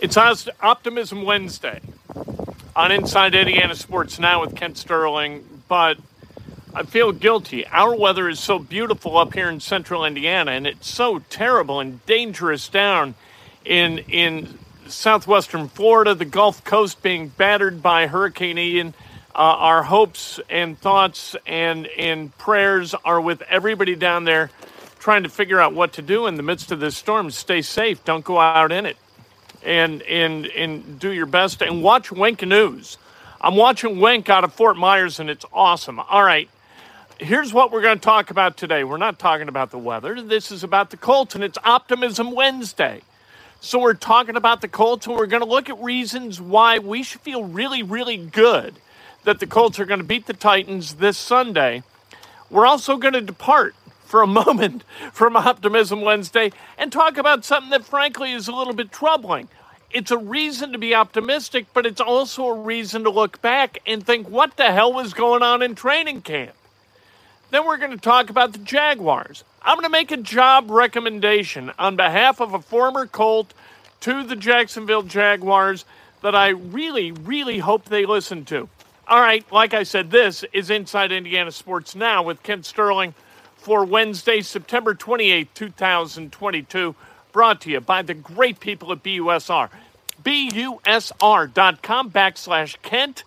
It's Optimism Wednesday on Inside Indiana Sports Now with Kent Sterling, but I feel guilty. Our weather is so beautiful up here in central Indiana, and it's so terrible and dangerous down in in southwestern Florida, the Gulf Coast being battered by Hurricane Ian. Uh, our hopes and thoughts and and prayers are with everybody down there trying to figure out what to do in the midst of this storm. Stay safe. Don't go out in it and and and do your best and watch Wink News. I'm watching Wink out of Fort Myers and it's awesome. All right. Here's what we're going to talk about today. We're not talking about the weather. This is about the Colts and it's Optimism Wednesday. So we're talking about the Colts and we're going to look at reasons why we should feel really really good that the Colts are going to beat the Titans this Sunday. We're also going to depart for a moment from Optimism Wednesday and talk about something that, frankly, is a little bit troubling. It's a reason to be optimistic, but it's also a reason to look back and think, what the hell was going on in training camp? Then we're going to talk about the Jaguars. I'm going to make a job recommendation on behalf of a former Colt to the Jacksonville Jaguars that I really, really hope they listen to. All right, like I said, this is Inside Indiana Sports Now with Kent Sterling for Wednesday, September 28, 2022, brought to you by the great people at BUSR. BUSR.com backslash Kent.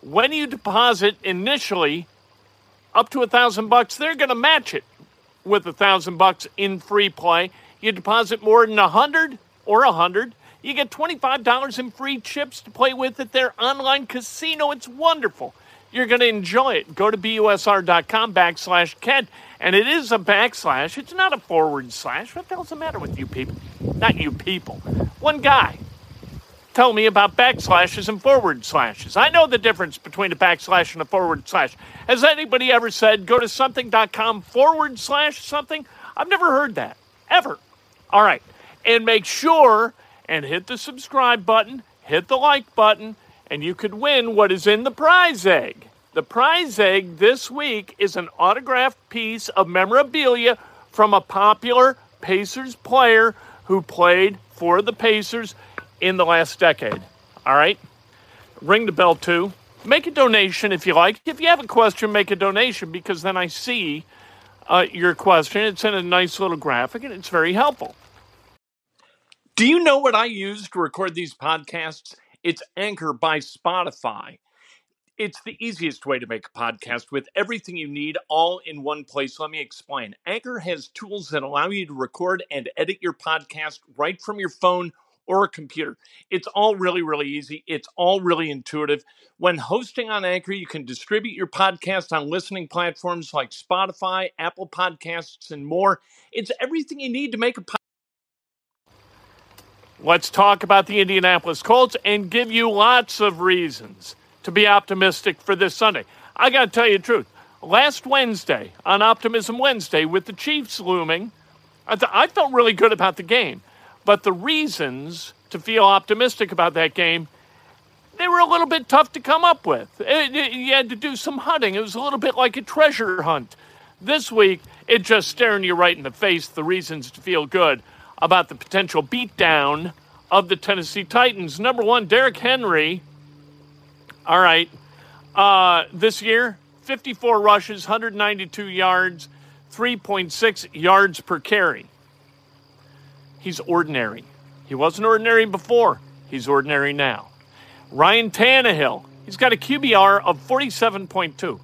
When you deposit initially up to a thousand bucks, they're going to match it with a thousand bucks in free play. You deposit more than a hundred or a hundred, you get $25 in free chips to play with at their online casino. It's wonderful. You're going to enjoy it. Go to busr.com backslash Kent. And it is a backslash. It's not a forward slash. What the hell's the matter with you people? Not you people. One guy. Tell me about backslashes and forward slashes. I know the difference between a backslash and a forward slash. Has anybody ever said go to something.com forward slash something? I've never heard that. Ever. All right. And make sure and hit the subscribe button, hit the like button, and you could win what is in the prize egg. The prize egg this week is an autographed piece of memorabilia from a popular Pacers player who played for the Pacers in the last decade. All right? Ring the bell too. Make a donation if you like. If you have a question, make a donation because then I see uh, your question. It's in a nice little graphic and it's very helpful. Do you know what I use to record these podcasts? It's Anchor by Spotify. It's the easiest way to make a podcast with everything you need all in one place. Let me explain. Anchor has tools that allow you to record and edit your podcast right from your phone or a computer. It's all really, really easy. It's all really intuitive. When hosting on Anchor, you can distribute your podcast on listening platforms like Spotify, Apple Podcasts, and more. It's everything you need to make a podcast. Let's talk about the Indianapolis Colts and give you lots of reasons to be optimistic for this Sunday. I got to tell you the truth. Last Wednesday, on Optimism Wednesday, with the Chiefs looming, I, th- I felt really good about the game. But the reasons to feel optimistic about that game, they were a little bit tough to come up with. It, it, you had to do some hunting. It was a little bit like a treasure hunt. This week, it just staring you right in the face the reasons to feel good about the potential beatdown of the Tennessee Titans. Number one, Derrick Henry all right. Uh, this year, 54 rushes, 192 yards, 3.6 yards per carry. He's ordinary. He wasn't ordinary before. He's ordinary now. Ryan Tannehill, he's got a QBR of 47.2.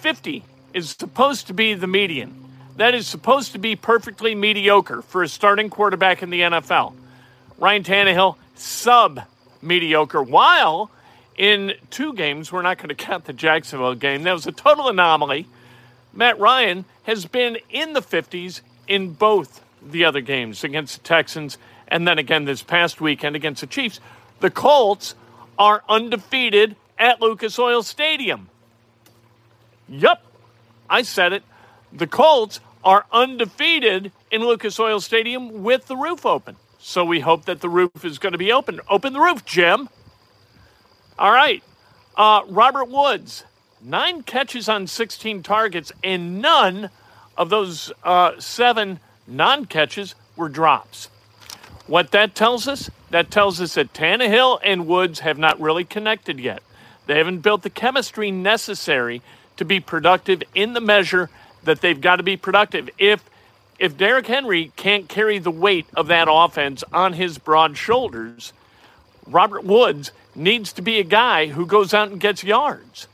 50 is supposed to be the median. That is supposed to be perfectly mediocre for a starting quarterback in the NFL. Ryan Tannehill, sub mediocre, while in two games. We're not going to count the Jacksonville game. That was a total anomaly. Matt Ryan has been in the 50s in both the other games against the Texans and then again this past weekend against the Chiefs. The Colts are undefeated at Lucas Oil Stadium. Yup, I said it. The Colts are undefeated in Lucas Oil Stadium with the roof open. So we hope that the roof is going to be open. Open the roof, Jim. All right. Uh, Robert Woods, nine catches on 16 targets, and none of those uh, seven non catches were drops. What that tells us? That tells us that Tannehill and Woods have not really connected yet. They haven't built the chemistry necessary to be productive in the measure that they've got to be productive. If if Derrick Henry can't carry the weight of that offense on his broad shoulders, Robert Woods needs to be a guy who goes out and gets yards.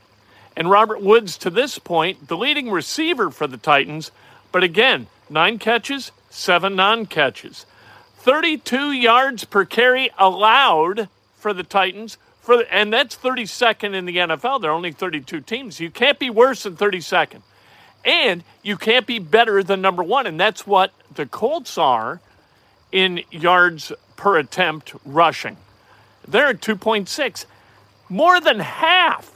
And Robert Woods, to this point, the leading receiver for the Titans, but again, nine catches, seven non catches. 32 yards per carry allowed for the Titans, for the, and that's 32nd in the NFL. There are only 32 teams. You can't be worse than 32nd. And you can't be better than number one. And that's what the Colts are in yards per attempt rushing. They're at 2.6, more than half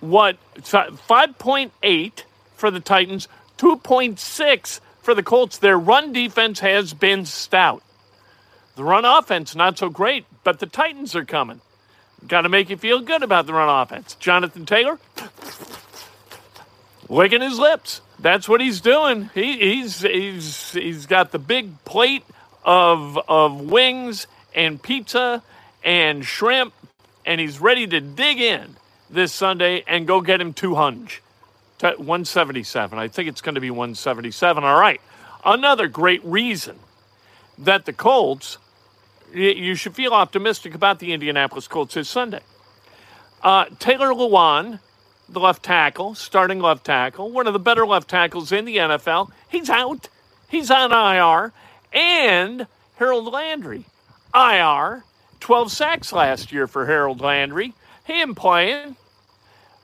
what 5.8 for the Titans, 2.6 for the Colts. Their run defense has been stout. The run offense, not so great, but the Titans are coming. Got to make you feel good about the run offense. Jonathan Taylor, licking his lips. That's what he's doing. He, he's, he's, he's got the big plate of, of wings and pizza and shrimp, and he's ready to dig in this Sunday and go get him 200. 177. I think it's going to be 177. All right. Another great reason that the Colts, you should feel optimistic about the Indianapolis Colts this Sunday. Uh, Taylor Lewan, the left tackle, starting left tackle, one of the better left tackles in the NFL, he's out. He's on IR. And Harold Landry, IR, 12 sacks last year for Harold Landry. Him playing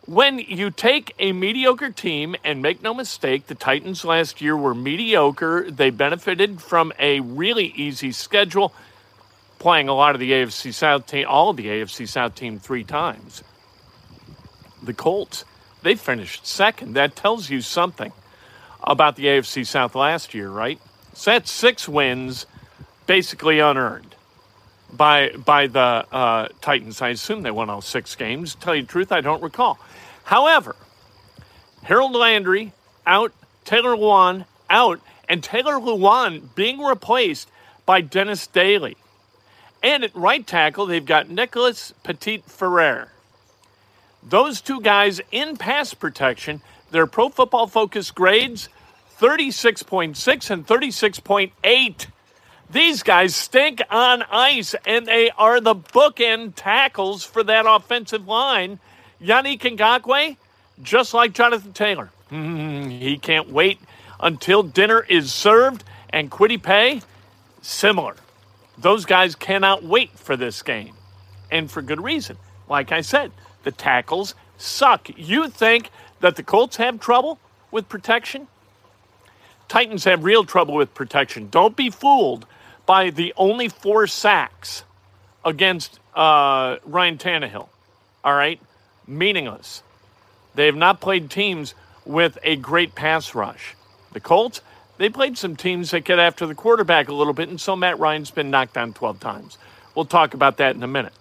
when you take a mediocre team, and make no mistake, the Titans last year were mediocre. They benefited from a really easy schedule, playing a lot of the AFC South team, all of the AFC South team three times. The Colts, they finished second. That tells you something about the AFC South last year, right? So that's six wins, basically unearned by by the uh, Titans. I assume they won all six games. tell you the truth, I don't recall. However, Harold Landry out, Taylor Lewan out, and Taylor Lewan being replaced by Dennis Daley. And at right tackle, they've got Nicholas Petit Frere. Those two guys in pass protection, their pro football focus grades 36.6 and 36.8. These guys stink on ice, and they are the bookend tackles for that offensive line Yannick Ngakoue, just like Jonathan Taylor, mm, he can't wait until dinner is served. And Kwity Paye, similar. Those guys cannot wait for this game. And for good reason. Like I said, the tackles suck. You think that the Colts have trouble with protection? Titans have real trouble with protection. Don't be fooled by the only four sacks against uh, Ryan Tannehill. All right? meaningless. They have not played teams with a great pass rush. The Colts, they played some teams that get after the quarterback a little bit, and so Matt Ryan's been knocked down 12 times. We'll talk about that in a minute.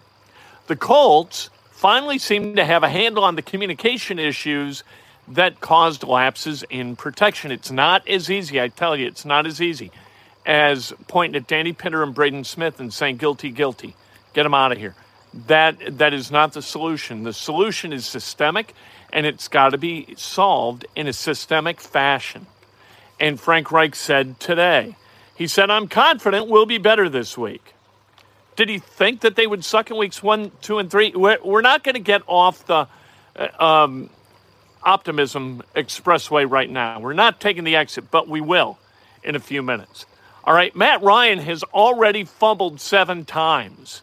The Colts finally seem to have a handle on the communication issues that caused lapses in protection. It's not as easy, I tell you, it's not as easy as pointing at Danny Pinter and Braden Smith and saying, guilty, guilty. Get them out of here that that is not the solution. The solution is systemic and it's got to be solved in a systemic fashion. And Frank Reich said today, he said, I'm confident we'll be better this week. Did he think that they would suck in weeks one, two, and three? We're, we're not going to get off the uh, um, optimism expressway right now. We're not taking the exit, but we will in a few minutes. All right, Matt Ryan has already fumbled seven times.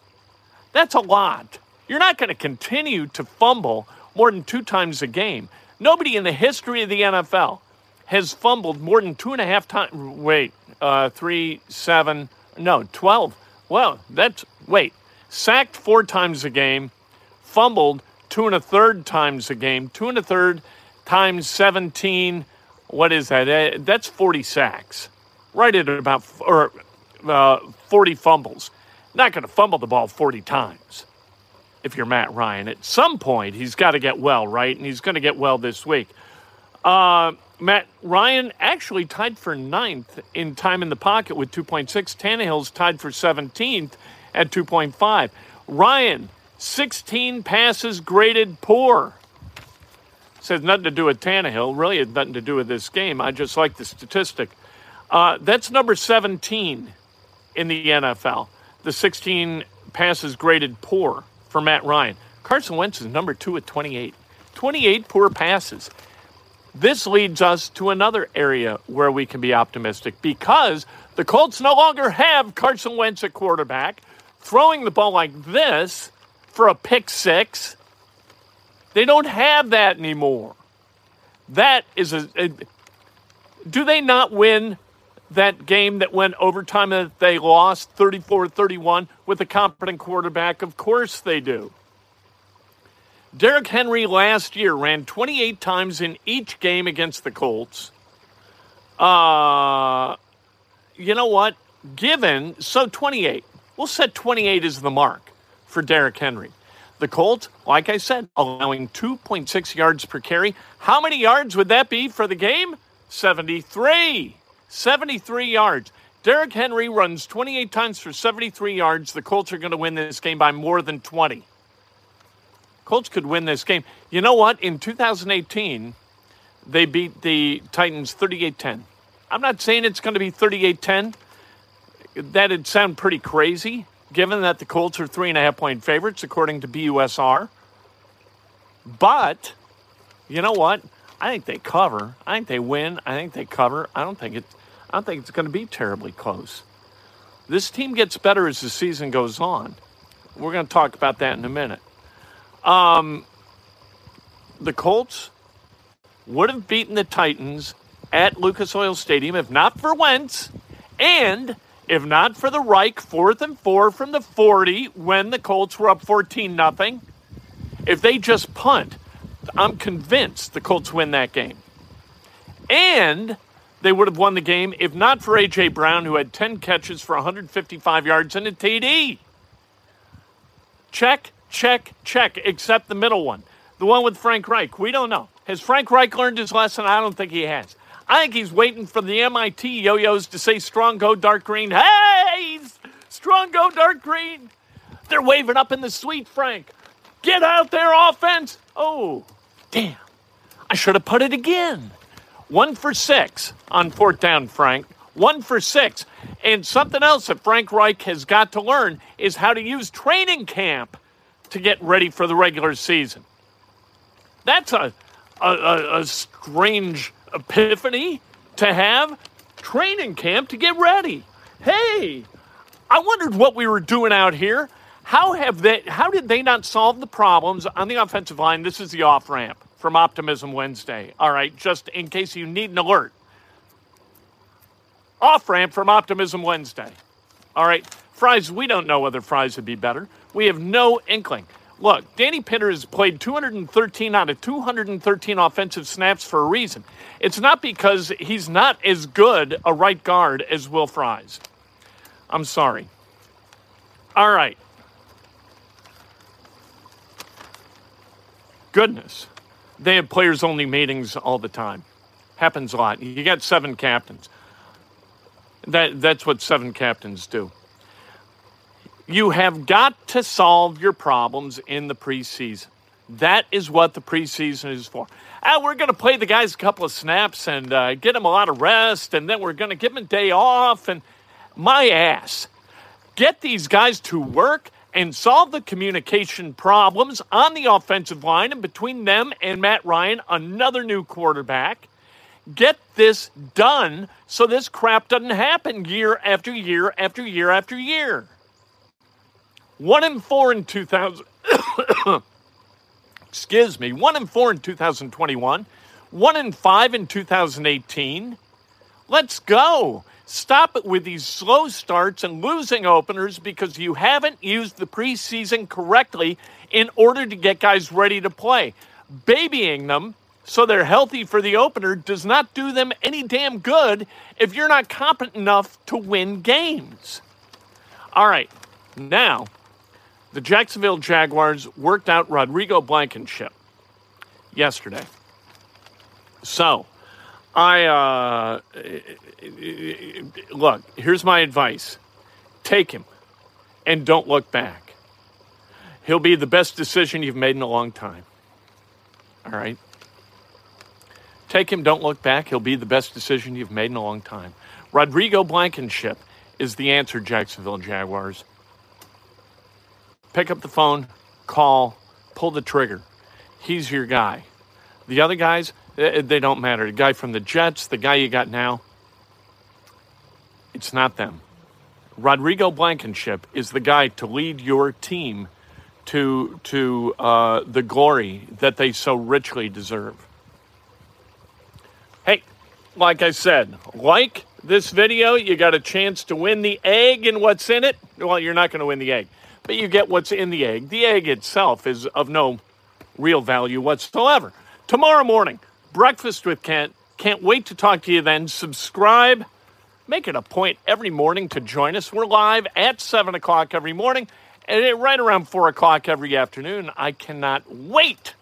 That's a lot. You're not going to continue to fumble more than two times a game. Nobody in the history of the NFL has fumbled more than two and a half times. Wait, uh, three, seven, no, 12. Well, that's, wait, sacked four times a game, fumbled two and a third times a game, two and a third times 17. What is that? Uh, that's 40 sacks. Right at about, or uh, 40 fumbles not going to fumble the ball 40 times if you're Matt Ryan. At some point, he's got to get well, right? And he's going to get well this week. Uh, Matt Ryan actually tied for ninth in time in the pocket with 2.6. Tannehill's tied for 17th at 2.5. Ryan, 16 passes graded poor. Says nothing to do with Tannehill. Really, has nothing to do with this game. I just like the statistic. Uh, that's number 17 in the NFL. The 16 passes graded poor for Matt Ryan. Carson Wentz is number two at 28. 28 poor passes. This leads us to another area where we can be optimistic because the Colts no longer have Carson Wentz at quarterback throwing the ball like this for a pick six. They don't have that anymore. That is a, a do they not win that game that went overtime that they lost 34 31 with a competent quarterback? Of course they do. Derrick Henry last year ran 28 times in each game against the Colts. Uh, you know what? Given, so 28. We'll set 28 as the mark for Derrick Henry. The Colts, like I said, allowing 2.6 yards per carry. How many yards would that be for the game? 73. 73 yards. Derrick Henry runs 28 times for 73 yards. The Colts are going to win this game by more than 20. Colts could win this game. You know what? In 2018, they beat the Titans 38 10. I'm not saying it's going to be 38 10. That'd sound pretty crazy, given that the Colts are three and a half point favorites, according to BUSR. But, you know what? I think they cover. I think they win. I think they cover. I don't think it. I don't think it's going to be terribly close. This team gets better as the season goes on. We're going to talk about that in a minute. Um, the Colts would have beaten the Titans at Lucas Oil Stadium if not for Wentz and if not for the Reich fourth and four from the 40 when the Colts were up 14 nothing. If they just punt, I'm convinced the Colts win that game. And they would have won the game if not for A.J. Brown, who had 10 catches for 155 yards and a TD. Check, check, check, except the middle one. The one with Frank Reich. We don't know. Has Frank Reich learned his lesson? I don't think he has. I think he's waiting for the MIT yo yos to say strong go dark green. Hey, strong go dark green. They're waving up in the suite, Frank. Get out there, offense. Oh, damn. I should have put it again. One for six on fourth down, Frank. One for six. And something else that Frank Reich has got to learn is how to use training camp to get ready for the regular season. That's a, a, a, strange epiphany to have. Training camp to get ready. Hey, I wondered what we were doing out here. How have they how did they not solve the problems on the offensive line? This is the off ramp from Optimism Wednesday. All right, just in case you need an alert. Off ramp from Optimism Wednesday. All right, Fries, we don't know whether Fries would be better. We have no inkling. Look, Danny Pinter has played 213 out of 213 offensive snaps for a reason. It's not because he's not as good a right guard as Will Fries. I'm sorry. All right. Goodness. They have players only meetings all the time. Happens a lot. You got seven captains. That, that's what seven captains do. You have got to solve your problems in the preseason. That is what the preseason is for. Ah, we're going to play the guys a couple of snaps and uh, get them a lot of rest, and then we're going to give them a day off. And my ass, get these guys to work and solve the communication problems on the offensive line and between them and Matt Ryan, another new quarterback. Get this done so this crap doesn't happen year after year after year after year. One in four in 2000. excuse me. One in four in 2021. One in five in 2018. Let's go. Stop it with these slow starts and losing openers because you haven't used the preseason correctly in order to get guys ready to play. Babying them so they're healthy for the opener does not do them any damn good if you're not competent enough to win games. All right, now the Jacksonville Jaguars worked out Rodrigo Blankenship yesterday. So, I uh, look. Here's my advice: take him, and don't look back. He'll be the best decision you've made in a long time. All right. Take him, don't look back. He'll be the best decision you've made in a long time. Rodrigo Blankenship is the answer, Jacksonville Jaguars. Pick up the phone, call, pull the trigger. He's your guy. The other guys, they don't matter. The guy from the Jets, the guy you got now, it's not them. Rodrigo Blankenship is the guy to lead your team to to uh, the glory that they so richly deserve. Hey, like I said, like this video, you got a chance to win the egg and what's in it. Well, you're not going to win the egg, but you get what's in the egg. The egg itself is of no real value whatsoever. Tomorrow morning, breakfast with Kent. Can't wait to talk to you then. Subscribe. Make it a point every morning to join us. We're live at 7 o'clock every morning and right around 4 o'clock every afternoon. I cannot wait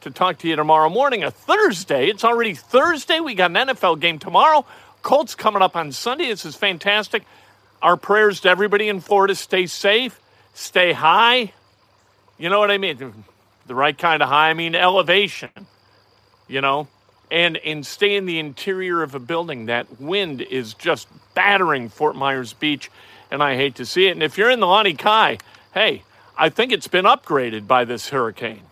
to talk to you tomorrow morning, a Thursday. It's already Thursday. We got an NFL game tomorrow. Colts coming up on Sunday. This is fantastic. Our prayers to everybody in Florida stay safe, stay high. You know what I mean? The right kind of high. I mean, elevation, you know, and, and stay in the interior of a building. That wind is just battering Fort Myers Beach, and I hate to see it. And if you're in the Lani Kai, hey, I think it's been upgraded by this hurricane.